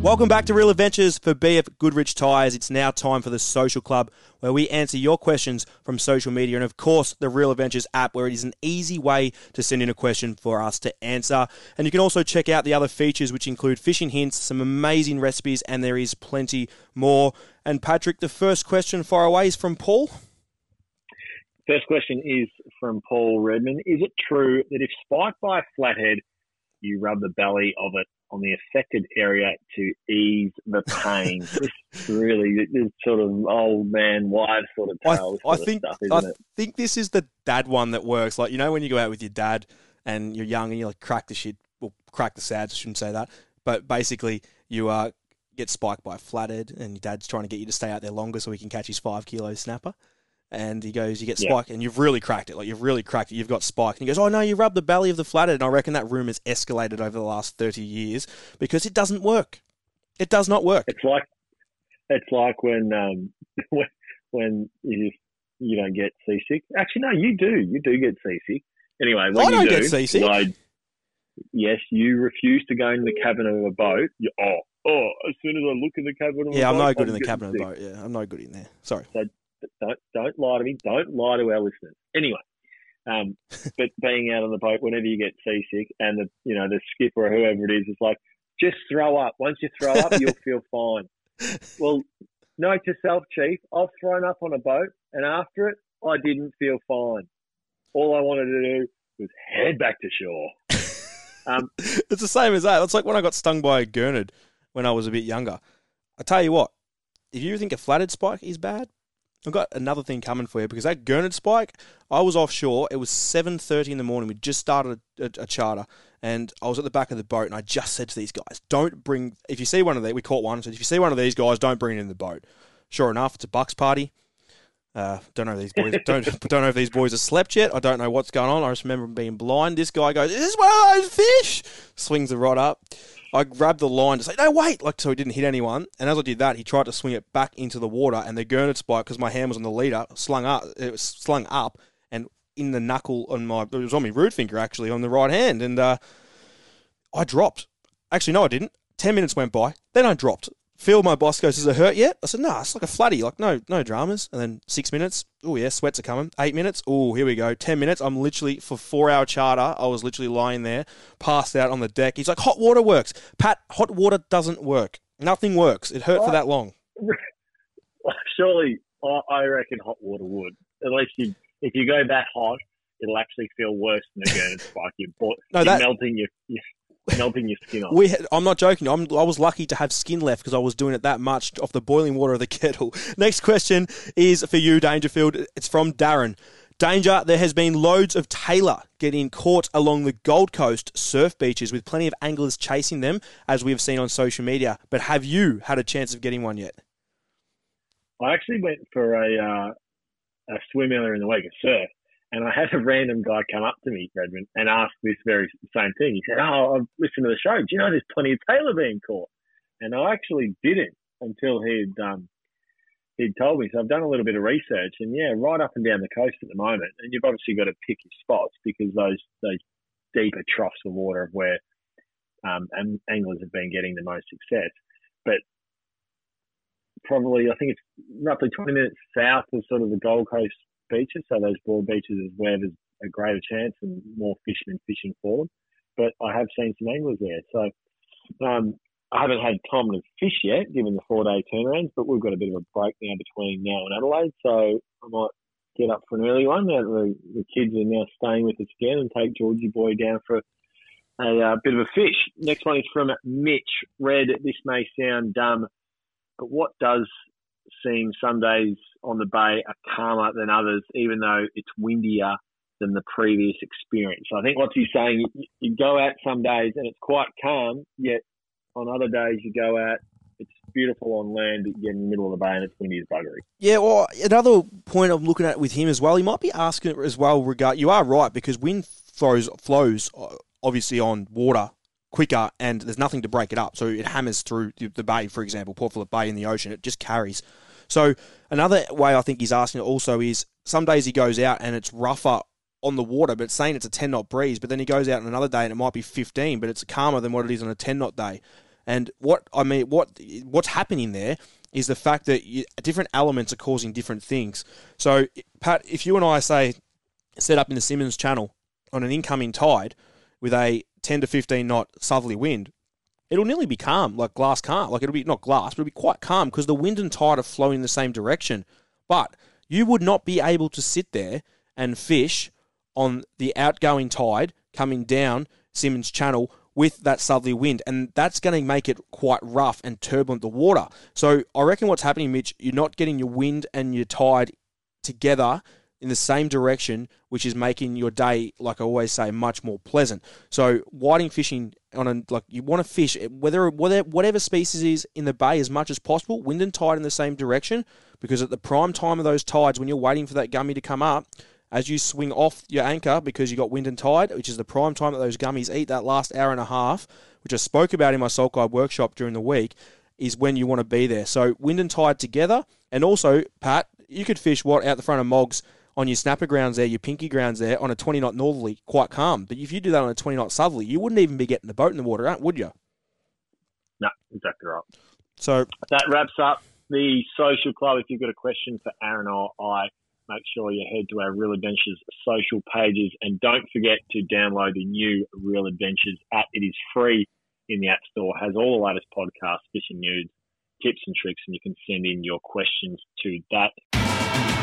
Welcome back to Real Adventures for BF Goodrich Tyres. It's now time for the Social Club, where we answer your questions from social media, and of course, the Real Adventures app, where it is an easy way to send in a question for us to answer. And you can also check out the other features, which include fishing hints, some amazing recipes, and there is plenty more. And Patrick, the first question far away is from Paul. First question is from Paul Redman. Is it true that if spiked by a flathead, you rub the belly of it on the affected area to ease the pain. this really this sort of old man wives sort of tale. I, I think stuff, I it? think this is the dad one that works. Like you know when you go out with your dad and you're young and you like crack the shit, well crack the sads. I shouldn't say that, but basically you uh, get spiked by a flathead and your dad's trying to get you to stay out there longer so he can catch his five kilo snapper and he goes, "You get spike, yeah. and you've really cracked it. Like you've really cracked it. You've got spike." And he goes, "Oh no, you rubbed the belly of the flathead." And I reckon that room has escalated over the last thirty years because it doesn't work. It does not work. It's like it's like when um, when, when you you don't get seasick. Actually, no, you do. You do get seasick. Anyway, when I don't you do, get seasick. Yes, you refuse to go in the cabin of a boat. You, oh, oh! As soon as I look in the cabin of a boat. yeah, I'm no good I'm in the cabin sick. of a boat. Yeah, I'm no good in there. Sorry. So don't don't lie to me. Don't lie to our listeners. Anyway, um, but being out on the boat whenever you get seasick, and the you know the skipper or whoever it is is like, just throw up. Once you throw up, you'll feel fine. Well, note to self, chief. I've thrown up on a boat, and after it, I didn't feel fine. All I wanted to do was head back to shore. Um, it's the same as that. It's like when I got stung by a gurnard when I was a bit younger. I tell you what, if you think a flathead spike is bad, I've got another thing coming for you because that Gurnard spike, I was offshore. It was 7.30 in the morning. We just started a, a, a, charter and I was at the back of the boat and I just said to these guys, don't bring, if you see one of these, we caught one, I said, if you see one of these guys, don't bring it in the boat. Sure enough, it's a Bucks party. Uh, don't know if these boys don't don't know if these boys have slept yet. I don't know what's going on. I just remember being blind. This guy goes, "This "Is this one of those fish?" Swings the rod up. I grabbed the line to say, no, wait, like so he didn't hit anyone. And as I did that, he tried to swing it back into the water, and the gurnard spike, because my hand was on the leader, slung up. It was slung up, and in the knuckle on my, it was on my root finger actually on the right hand, and uh, I dropped. Actually, no, I didn't. Ten minutes went by, then I dropped. Phil, my boss, goes, "Is it hurt yet?" I said, "No, nah, it's like a flatty. Like no, no dramas." And then six minutes, oh yeah, sweats are coming. Eight minutes, oh here we go. Ten minutes, I'm literally for four hour charter. I was literally lying there, passed out on the deck. He's like, "Hot water works, Pat. Hot water doesn't work. Nothing works. It hurt what? for that long." Surely, I reckon hot water would. At least you, if you go that hot, it'll actually feel worse than a gurnard spike. You're, no, you're melting your, your melting your skin off. We, I'm not joking. I'm, I was lucky to have skin left because I was doing it that much off the boiling water of the kettle. Next question is for you, Dangerfield. It's from Darren. Danger, there has been loads of tailor getting caught along the Gold Coast surf beaches with plenty of anglers chasing them, as we have seen on social media. But have you had a chance of getting one yet? I actually went for a, uh, a swim earlier in the week, a surf, and I had a random guy come up to me, Redmond, and ask this very same thing. He said, Oh, I've listened to the show. Do you know there's plenty of tailor being caught? And I actually didn't until he'd um, he'd told me. So I've done a little bit of research, and yeah, right up and down the coast at the moment. And you've obviously got to pick your spots because those those deeper troughs of water of where um, and anglers have been getting the most success. But probably, I think it's roughly 20 minutes south of sort of the Gold Coast beaches. So those broad beaches is where there's a greater chance and more fishermen fishing for them. But I have seen some anglers there. So um, I haven't had time to fish yet, given the four day turnarounds, but we've got a bit of a break now between now and Adelaide. So I might get up for an early one. Now the, the kids are now staying with us again and take Georgie boy down for a uh, bit of a fish. Next one is from Mitch. Red, this may sound dumb, but what does seem some days on the bay are calmer than others, even though it's windier than the previous experience? I think what he's saying, you, you go out some days and it's quite calm, yet on other days you go out it's beautiful on land, but you're in the middle of the bay and it's windy as buggery. Yeah, well, another point I'm looking at with him as well, he might be asking as well. Regard, you are right because wind flows flows obviously on water quicker, and there's nothing to break it up, so it hammers through the bay, for example, Port Phillip Bay in the ocean. It just carries. So another way I think he's asking it also is some days he goes out and it's rougher on the water, but saying it's a 10 knot breeze, but then he goes out on another day and it might be 15, but it's calmer than what it is on a 10 knot day. And what I mean, what what's happening there is the fact that you, different elements are causing different things. So, Pat, if you and I say set up in the Symonds Channel on an incoming tide with a 10 to 15 knot southerly wind, it'll nearly be calm, like glass calm. Like it'll be not glass, but it'll be quite calm because the wind and tide are flowing in the same direction. But you would not be able to sit there and fish on the outgoing tide coming down Symonds Channel with that southerly wind, and that's going to make it quite rough and turbulent, the water. So I reckon what's happening, Mitch, you're not getting your wind and your tide together in the same direction, which is making your day, like I always say, much more pleasant. So whiting fishing on a like you want to fish eh, whether whatever species is in the bay as much as possible, wind and tide in the same direction, because at the prime time of those tides, when you're waiting for that gummy to come up, as you swing off your anchor because you got wind and tide, which is the prime time that those gummies eat that last hour and a half, which I spoke about in my Salt Guide workshop during the week, is when you want to be there. So wind and tide together, and also Pat, you could fish what out the front of Mogs on your snapper grounds there, your pinky grounds there on a 20 knot northerly, quite calm. But if you do that on a 20 knot southerly, you wouldn't even be getting the boat in the water, uh, would you? No, exactly right. So that wraps up the social club. If you've got a question for Aaron or I, make sure you head to our Real Adventures social pages and don't forget to download the new Real Adventures app. It is free in the App Store, has all the latest podcasts, fishing news, tips and tricks, and you can send in your questions to that.